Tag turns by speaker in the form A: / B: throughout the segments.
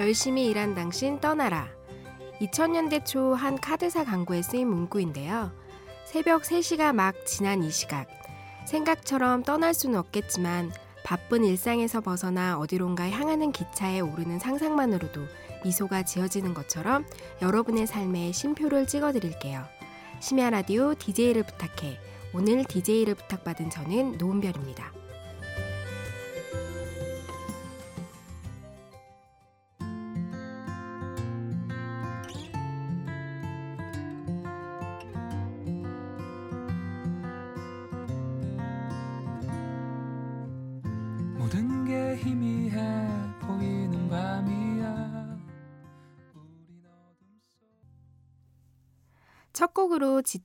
A: 열심히 일한 당신 떠나라. 2000년대 초 한 카드사 광고에 쓰인 문구인데요. 새벽 3시가 막 지난 이 시각. 생각처럼 떠날 수는 없겠지만 바쁜 일상에서 벗어나 어디론가 향하는 기차에 오르는 상상만으로도 미소가 지어지는 것처럼 여러분의 삶에 심표를 찍어드릴게요. 심야 라디오 DJ를 부탁해. 오늘 DJ를 부탁받은 저는 노은별입니다.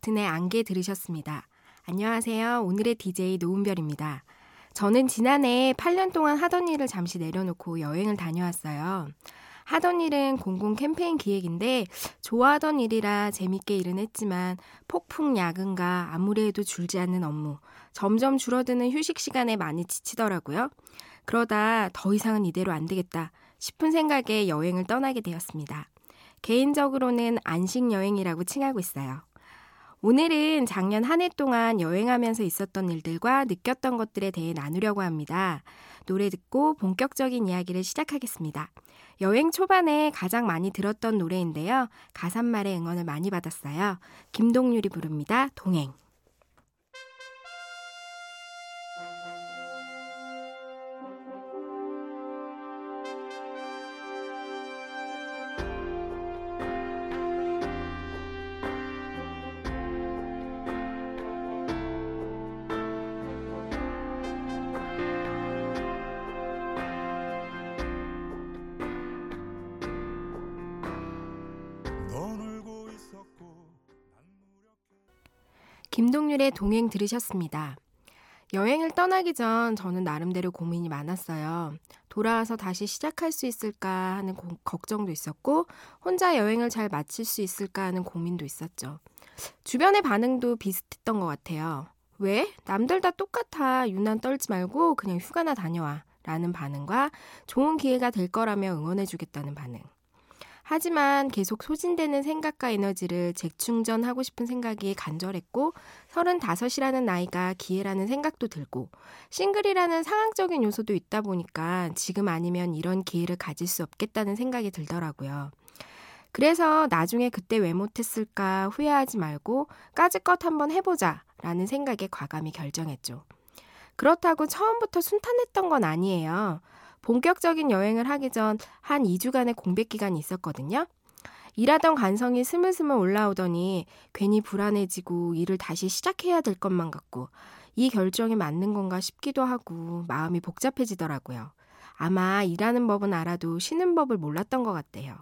A: 짙은의 안개 들으셨습니다. 안녕하세요. 오늘의 DJ 노은별입니다. 저는 지난해 8년 동안 하던 일을 잠시 내려놓고 여행을 다녀왔어요. 하던 일은 공공 캠페인 기획인데 좋아하던 일이라 재밌게 일은 했지만 폭풍 야근과 아무리 해도 줄지 않는 업무, 점점 줄어드는 휴식 시간에 많이 지치더라고요. 그러다 더 이상은 이대로 안 되겠다 싶은 생각에 여행을 떠나게 되었습니다. 개인적으로는 안식 여행이라고 칭하고 있어요. 오늘은 작년 한 해 동안 여행하면서 있었던 일들과 느꼈던 것들에 대해 나누려고 합니다. 노래 듣고 본격적인 이야기를 시작하겠습니다. 여행 초반에 가장 많이 들었던 노래인데요. 가사말의 응원을 많이 받았어요. 김동률이 부릅니다. 동행. 김동률의 동행 들으셨습니다. 여행을 떠나기 전 저는 나름대로 고민이 많았어요. 돌아와서 다시 시작할 수 있을까 하는 고, 걱정도 있었고, 혼자 여행을 잘 마칠 수 있을까 하는 고민도 있었죠. 주변의 반응도 비슷했던 것 같아요. 왜? 남들 다 똑같아. 유난 떨지 말고 그냥 휴가나 다녀와. 라는 반응과 좋은 기회가 될 거라며 응원해주겠다는 반응. 하지만 계속 소진되는 생각과 에너지를 재충전하고 싶은 생각이 간절했고, 35이라는 나이가 기회라는 생각도 들고, 싱글이라는 상황적인 요소도 있다 보니까 지금 아니면 이런 기회를 가질 수 없겠다는 생각이 들더라고요. 그래서 나중에 그때 왜 못했을까 후회하지 말고 까짓것 한번 해보자 라는 생각에 과감히 결정했죠. 그렇다고 처음부터 순탄했던 건 아니에요. 본격적인 여행을 하기 전 한 2주간의 공백 기간이 있었거든요. 일하던 간성이 스물스물 올라오더니 괜히 불안해지고 일을 다시 시작해야 될 것만 같고 이 결정이 맞는 건가 싶기도 하고 마음이 복잡해지더라고요. 아마 일하는 법은 알아도 쉬는 법을 몰랐던 것 같대요.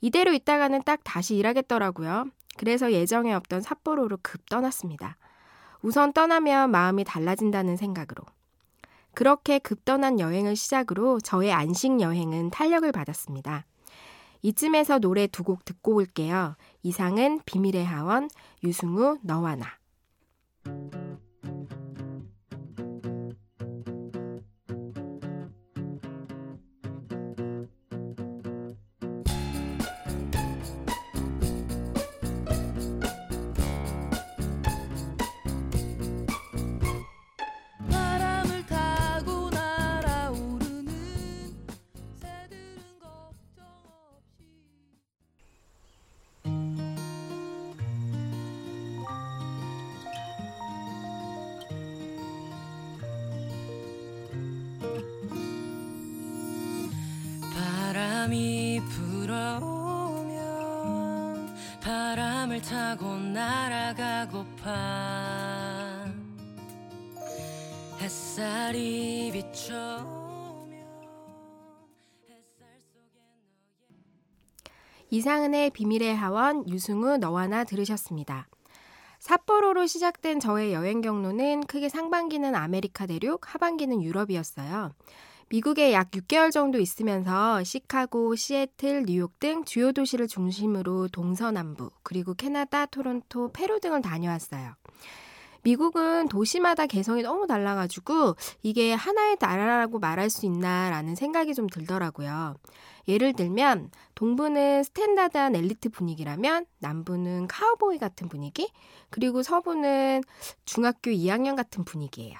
A: 이대로 있다가는 딱 다시 일하겠더라고요. 그래서 예정에 없던 삿포로로 급 떠났습니다. 우선 떠나면 마음이 달라진다는 생각으로. 그렇게 급떠난 여행을 시작으로 저의 안식 여행은 탄력을 받았습니다. 이쯤에서 노래 두 곡 듣고 올게요. 이상은 비밀의 하원, 유승우 너와 나. 이상은의 비밀의 화원, 유승우 너와 나 들으셨습니다. 삿포로로 시작된 저의 여행 경로는 크게 상반기는 아메리카 대륙, 하반기는 유럽이었어요. 미국에 약 6개월 정도 있으면서 시카고, 시애틀, 뉴욕 등 주요 도시를 중심으로 동서남부, 그리고 캐나다, 토론토, 페루 등을 다녀왔어요. 미국은 도시마다 개성이 너무 달라가지고 이게 하나의 나라라고 말할 수 있나라는 생각이 좀 들더라고요. 예를 들면 동부는 standard한 엘리트 분위기라면 남부는 카우보이 같은 분위기, 그리고 서부는 중학교 2학년 같은 분위기예요.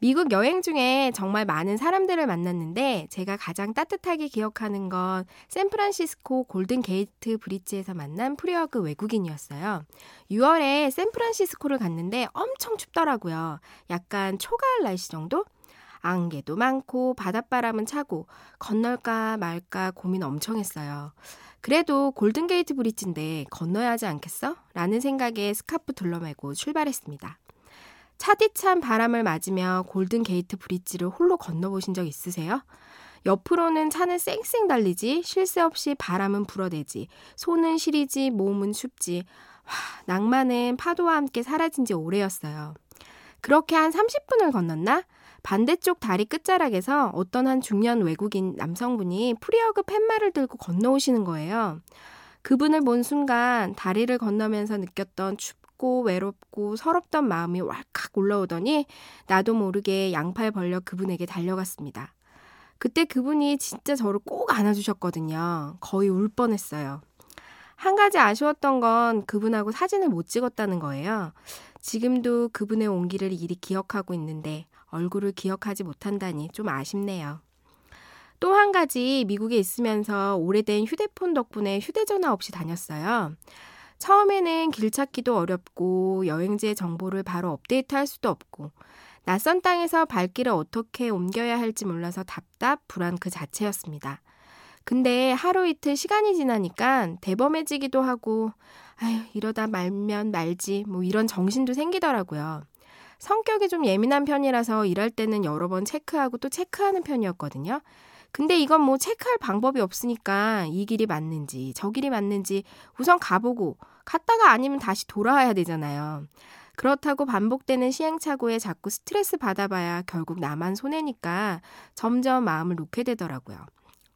A: 미국 여행 중에 정말 많은 사람들을 만났는데 제가 가장 따뜻하게 기억하는 건 샌프란시스코 Golden Gate Bridge에서 만난 free hug 외국인이었어요. 6월에 샌프란시스코를 갔는데 엄청 춥더라고요. 약간 초가을 날씨 정도? 안개도 많고 바닷바람은 차고 건널까 말까 고민 엄청 했어요. 그래도 Golden Gate Bridge인데 건너야 하지 않겠어? 라는 생각에 스카프 둘러매고 출발했습니다. 차디찬 바람을 맞으며 Golden Gate Bridge를 홀로 건너보신 적 있으세요? 옆으로는 차는 쌩쌩 달리지, 쉴 새 없이 바람은 불어대지, 손은 시리지, 몸은 춥지. 와, 낭만은 파도와 함께 사라진 지 오래였어요. 그렇게 한 30분을 건넜나? 반대쪽 다리 끝자락에서 어떤 한 중년 외국인 남성분이 프리어그 팻말을 들고 건너오시는 거예요. 그분을 본 순간 다리를 건너면서 느꼈던 춥고 외롭고 서럽던 마음이 왈칵 올라오더니 나도 모르게 양팔 벌려 그분에게 달려갔습니다. 그때 그분이 진짜 저를 꼭 안아주셨거든요. 거의 울 뻔했어요. 한 가지 아쉬웠던 건 그분하고 사진을 못 찍었다는 거예요. 지금도 그분의 온기를 이리 기억하고 있는데 얼굴을 기억하지 못한다니 좀 아쉽네요. 또 한 가지 미국에 있으면서 오래된 휴대폰 덕분에 휴대전화 없이 다녔어요. 처음에는 길 찾기도 어렵고 여행지의 정보를 바로 업데이트 할 수도 없고 낯선 땅에서 발길을 어떻게 옮겨야 할지 몰라서 답답, 불안 그 자체였습니다. 근데 하루 이틀 시간이 지나니까 대범해지기도 하고 아휴 이러다 말면 말지 뭐 이런 정신도 생기더라고요. 성격이 좀 예민한 편이라서 일할 때는 여러 번 체크하고 또 체크하는 편이었거든요. 근데 이건 뭐 체크할 방법이 없으니까 이 길이 맞는지 저 길이 맞는지 우선 가보고 갔다가 아니면 다시 돌아와야 되잖아요. 그렇다고 반복되는 시행착오에 자꾸 스트레스 받아봐야 결국 나만 손해니까 점점 마음을 놓게 되더라고요.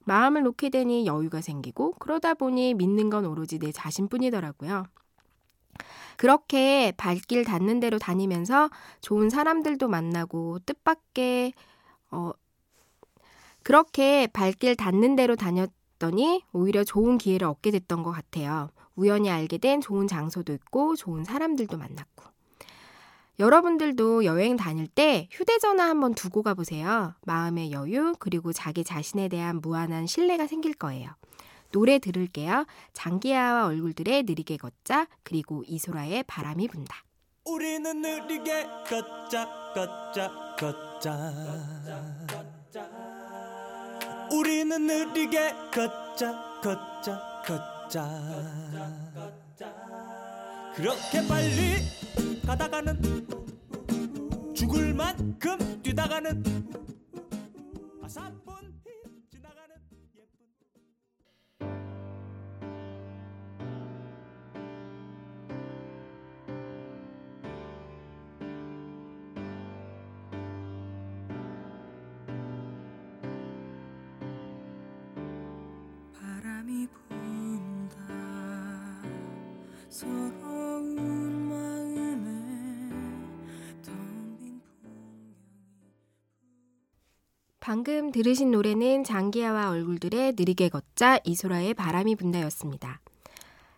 A: 마음을 놓게 되니 여유가 생기고 그러다 보니 믿는 건 오로지 내 자신뿐이더라고요. 그렇게 발길 닿는 대로 다니면서 좋은 사람들도 만나고 뜻밖의 어 그렇게 발길 닿는 대로 다녔더니 오히려 좋은 기회를 얻게 됐던 것 같아요. 우연히 알게 된 좋은 장소도 있고 좋은 사람들도 만났고. 여러분들도 여행 다닐 때 휴대전화 한번 두고 가보세요. 마음의 여유, 그리고 자기 자신에 대한 무한한 신뢰가 생길 거예요. 노래 들을게요. 장기하와 얼굴들의 느리게 걷자, 그리고 이소라의 바람이 분다.
B: 우리는 느리게 걷자 걷자 걷자 우리는 느리게 걷자 걷자 걷자 그렇게 빨리 가다가는 죽을 만큼 뛰다가는 아사뿐히 지나가는 예쁜
C: 바람이 분다. 서러
A: 방금 들으신 노래는 장기하와 얼굴들의 느리게 걷자 이소라의 바람이 분다였습니다.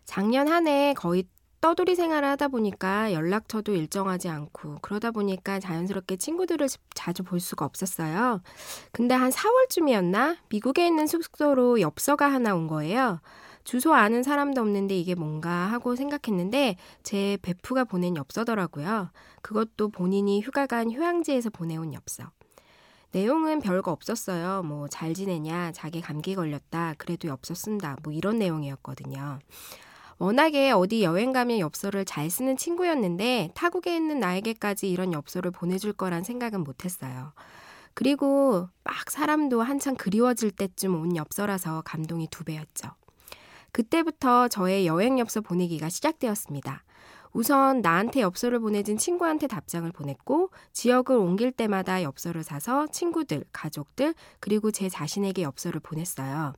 A: 작년 한 해 거의 떠돌이 생활을 하다 보니까 연락처도 일정하지 않고 그러다 보니까 자연스럽게 친구들을 자주 볼 수가 없었어요. 근데 한 4월쯤이었나? 미국에 있는 숙소로 엽서가 하나 온 거예요. 주소 아는 사람도 없는데 이게 뭔가 하고 생각했는데 제 베프가 보낸 엽서더라고요. 그것도 본인이 휴가 간 휴양지에서 보내온 엽서. 내용은 별거 없었어요. 뭐, 잘 지내냐, 자기 감기 걸렸다, 그래도 엽서 쓴다, 뭐 이런 내용이었거든요. 워낙에 어디 여행 가면 엽서를 잘 쓰는 친구였는데 타국에 있는 나에게까지 이런 엽서를 보내줄 거란 생각은 못했어요. 그리고 막 사람도 한창 그리워질 때쯤 온 엽서라서 감동이 두 배였죠. 그때부터 저의 여행 엽서 보내기가 시작되었습니다. 우선 나한테 엽서를 보내준 친구한테 답장을 보냈고 지역을 옮길 때마다 엽서를 사서 친구들, 가족들, 그리고 제 자신에게 엽서를 보냈어요.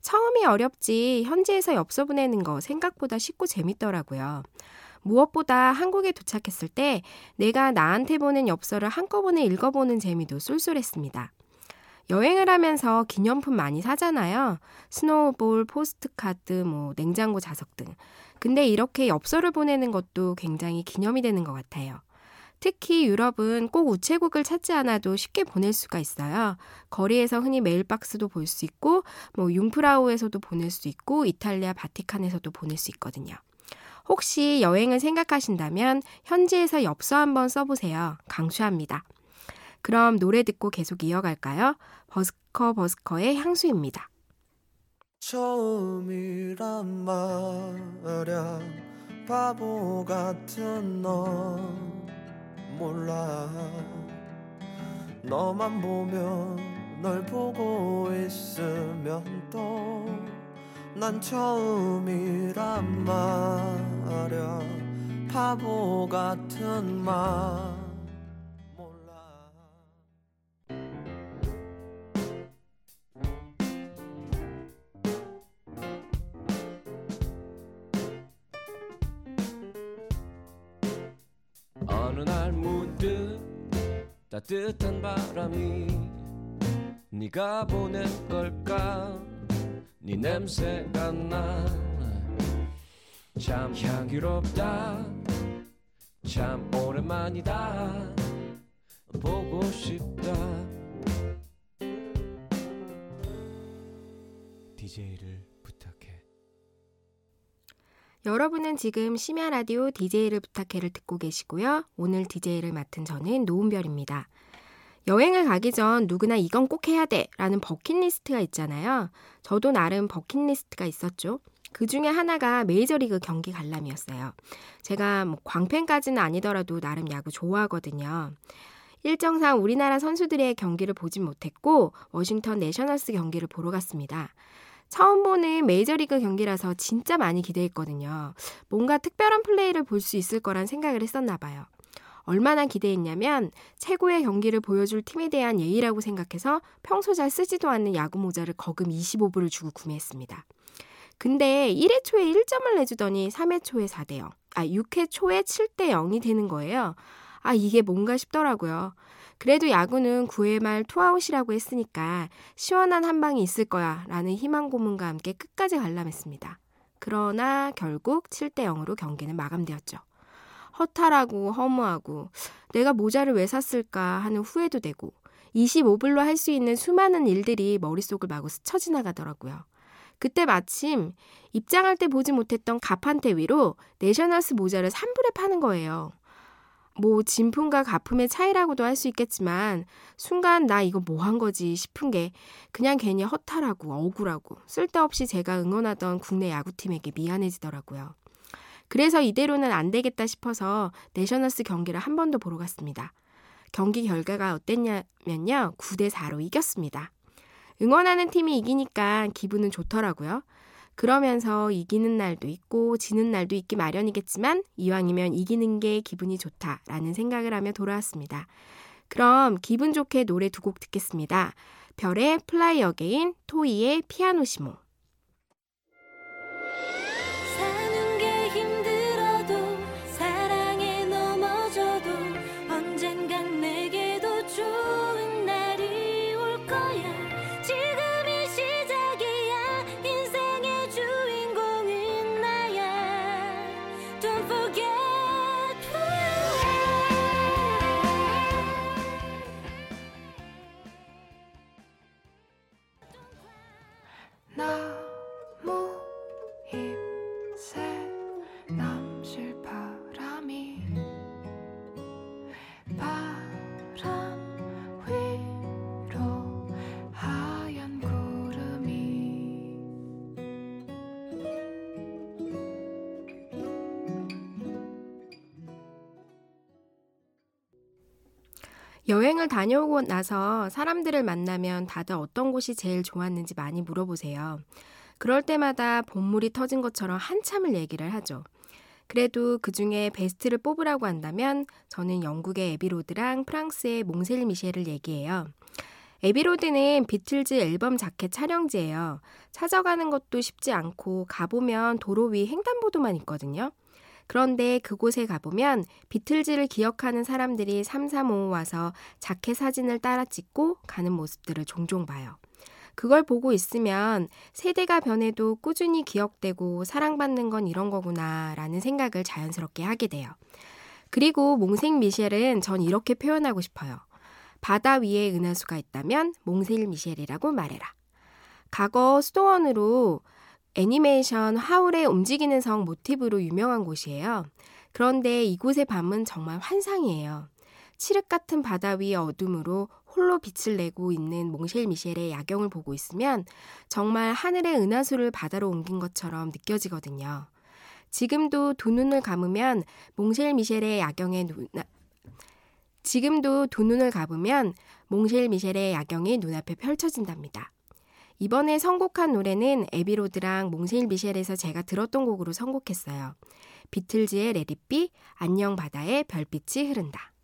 A: 처음이 어렵지 현지에서 엽서 보내는 거 생각보다 쉽고 재밌더라고요. 무엇보다 한국에 도착했을 때 내가 나한테 보낸 엽서를 한꺼번에 읽어보는 재미도 쏠쏠했습니다. 여행을 하면서 기념품 많이 사잖아요. snowball, postcard, 뭐 냉장고 자석 등. 근데 이렇게 엽서를 보내는 것도 굉장히 기념이 되는 것 같아요. 특히 유럽은 꼭 우체국을 찾지 않아도 쉽게 보낼 수가 있어요. 거리에서 흔히 메일박스도 볼 수 있고, 뭐 융프라우에서도 보낼 수 있고, 이탈리아 바티칸에서도 보낼 수 있거든요. 혹시 여행을 생각하신다면 현지에서 엽서 한번 써보세요. 강추합니다. 그럼 노래 듣고 계속 이어갈까요? 버스커 버스커의 향수입니다.
D: 처음이란 말야 바보 같은 너 몰라 너만 보면 널 보고 있으면 또 난 처음이란 말야 바보 같은 말
E: 따뜻한 바람이 네가 보낸 걸까? 네 냄새가 나 참 향기롭다. 참 오랜만이다. 보고 싶다. DJ를 부탁해.
A: 여러분은 지금 심야 라디오 DJ를 부탁해를 듣고 계시고요. 오늘 DJ를 맡은 저는 노은별입니다. 여행을 가기 전 누구나 이건 꼭 해야 돼 라는 버킷리스트가 있잖아요. 저도 나름 버킷리스트가 있었죠. 그 중에 하나가 메이저리그 경기 관람이었어요. 제가 뭐 광팬까지는 아니더라도 나름 야구 좋아하거든요. 일정상 우리나라 선수들의 경기를 보진 못했고 워싱턴 내셔널스 경기를 보러 갔습니다. 처음 보는 메이저리그 경기라서 진짜 많이 기대했거든요. 뭔가 특별한 플레이를 볼 수 있을 거란 생각을 했었나 봐요. 얼마나 기대했냐면 최고의 경기를 보여줄 팀에 대한 예의라고 생각해서 평소 잘 쓰지도 않는 야구 모자를 거금 25불을 주고 구매했습니다. 근데 1회 초에 1점을 내주더니 3회 초에 4대 0, 아 6회 초에 7대 0이 되는 거예요. 아 이게 뭔가 싶더라고요. 그래도 야구는 9회 말 투아웃이라고 했으니까 시원한 한 방이 있을 거야 라는 희망 고문과 함께 끝까지 관람했습니다. 그러나 결국 7대 0으로 경기는 마감되었죠. 허탈하고 허무하고 내가 모자를 왜 샀을까 하는 후회도 되고 25불로 할 수 있는 수많은 일들이 머릿속을 마구 스쳐 지나가더라고요. 그때 마침 입장할 때 보지 못했던 가판대 위로 내셔널스 모자를 3불에 파는 거예요. 뭐 진품과 가품의 차이라고도 할 수 있겠지만 순간 나 이거 뭐 한 거지 싶은 게 그냥 괜히 허탈하고 억울하고 쓸데없이 제가 응원하던 국내 야구팀에게 미안해지더라고요. 그래서 이대로는 안 되겠다 싶어서 내셔널스 경기를 한 번 더 보러 갔습니다. 경기 결과가 어땠냐면요. 9대 4로 이겼습니다. 응원하는 팀이 이기니까 기분은 좋더라고요. 그러면서 이기는 날도 있고 지는 날도 있기 마련이겠지만 이왕이면 이기는 게 기분이 좋다라는 생각을 하며 돌아왔습니다. 그럼 기분 좋게 노래 두 곡 듣겠습니다. 별의 Fly Again, 토이의 피아니시모. 여행을 다녀오고 나서 사람들을 만나면 다들 어떤 곳이 제일 좋았는지 많이 물어보세요. 그럴 때마다 봇물이 터진 것처럼 한참을 얘기를 하죠. 그래도 그 중에 베스트를 뽑으라고 한다면 저는 영국의 애비로드랑 프랑스의 몽생미셸을 얘기해요. 애비로드는 비틀즈 앨범 자켓 촬영지예요. 찾아가는 것도 쉽지 않고 가보면 도로 위 횡단보도만 있거든요. 그런데 그곳에 가보면 비틀즈를 기억하는 사람들이 삼삼오오 와서 자켓 사진을 따라 찍고 가는 모습들을 종종 봐요. 그걸 보고 있으면 세대가 변해도 꾸준히 기억되고 사랑받는 건 이런 거구나 라는 생각을 자연스럽게 하게 돼요. 그리고 몽생 미셸은 전 이렇게 표현하고 싶어요. 바다 위에 은하수가 있다면 몽셀 미셸이라고 말해라. 과거 수도원으로 애니메이션 하울의 움직이는 성 모티브로 유명한 곳이에요. 그런데 이곳의 밤은 정말 환상이에요. 칠흑 같은 바다 위 어둠으로 홀로 빛을 내고 있는 몽쉘 미셸의 야경을 보고 있으면 정말 하늘의 은하수를 바다로 옮긴 것처럼 느껴지거든요. 지금도 두 눈을 감으면 몽쉘 미셸의 야경에 눈 지금도 두 눈을 감으면 몽쉘 미셸의 야경이 눈앞에 펼쳐진답니다. 이번에 선곡한 노래는 애비로드랑 몽생미셸에서 제가 들었던 곡으로 선곡했어요. 비틀즈의 Let It Be, 안녕바다의 별빛이 흐른다.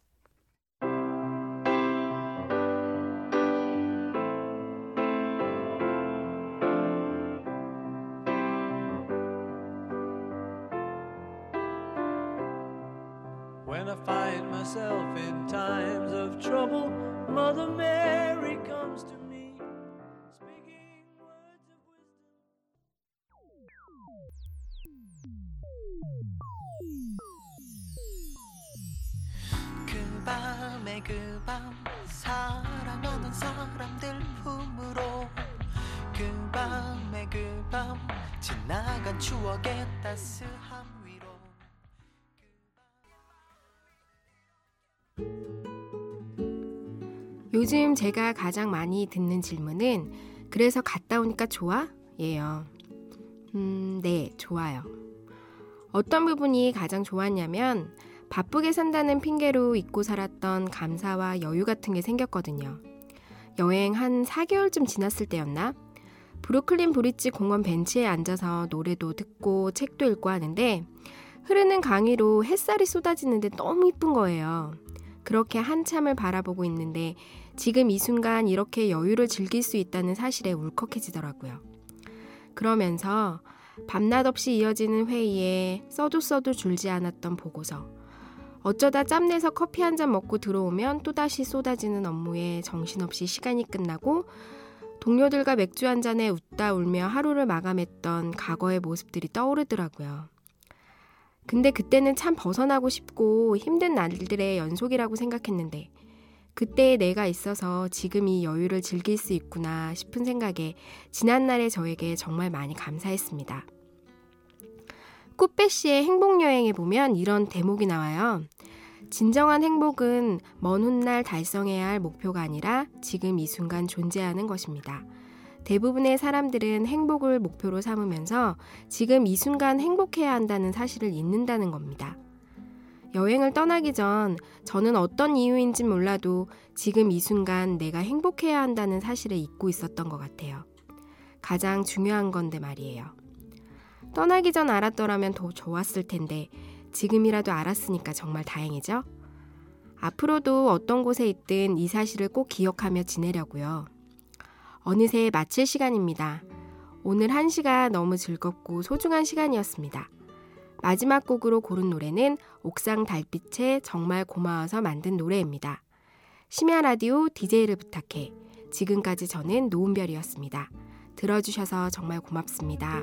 D: 추억의 따스함 위로
A: 요즘 제가 가장 많이 듣는 질문은 그래서 갔다 오니까 좋아? 예요. 음, 네, 좋아요. 어떤 부분이 가장 좋았냐면 바쁘게 산다는 핑계로 잊고 살았던 감사와 여유 같은 게 생겼거든요. 여행 한 4개월쯤 지났을 때였나? 브루클린 브릿지 공원 벤치에 앉아서 노래도 듣고 책도 읽고 하는데 흐르는 강위로 햇살이 쏟아지는데 너무 이쁜 거예요. 그렇게 한참을 바라보고 있는데 지금 이 순간 이렇게 여유를 즐길 수 있다는 사실에 울컥해지더라고요. 그러면서 밤낮 없이 이어지는 회의에 써도 써도 줄지 않았던 보고서 어쩌다 짬내서 커피 한 잔 먹고 들어오면 또다시 쏟아지는 업무에 정신없이 시간이 끝나고 동료들과 맥주 한 잔에 웃다 울며 하루를 마감했던 과거의 모습들이 떠오르더라고요. 근데 그때는 참 벗어나고 싶고 힘든 날들의 연속이라고 생각했는데 그때의 내가 있어서 지금 이 여유를 즐길 수 있구나 싶은 생각에 지난날의 저에게 정말 많이 감사했습니다. 꾸빼 씨의 행복여행에 보면 이런 대목이 나와요. 진정한 행복은 먼 훗날 달성해야 할 목표가 아니라 지금 이 순간 존재하는 것입니다. 대부분의 사람들은 행복을 목표로 삼으면서 지금 이 순간 행복해야 한다는 사실을 잊는다는 겁니다. 여행을 떠나기 전 저는 어떤 이유인지 몰라도 지금 이 순간 내가 행복해야 한다는 사실을 잊고 있었던 것 같아요. 가장 중요한 건데 말이에요. 떠나기 전 알았더라면 더 좋았을 텐데 지금이라도 알았으니까 정말 다행이죠? 앞으로도 어떤 곳에 있든 이 사실을 꼭 기억하며 지내려고요. 어느새 마칠 시간입니다. 오늘 한 시간 너무 즐겁고 소중한 시간이었습니다. 마지막 곡으로 고른 노래는 옥상 달빛에 정말 고마워서 만든 노래입니다. 심야 라디오 DJ를 부탁해. 지금까지 저는 노은별이었습니다. 들어주셔서 정말 고맙습니다.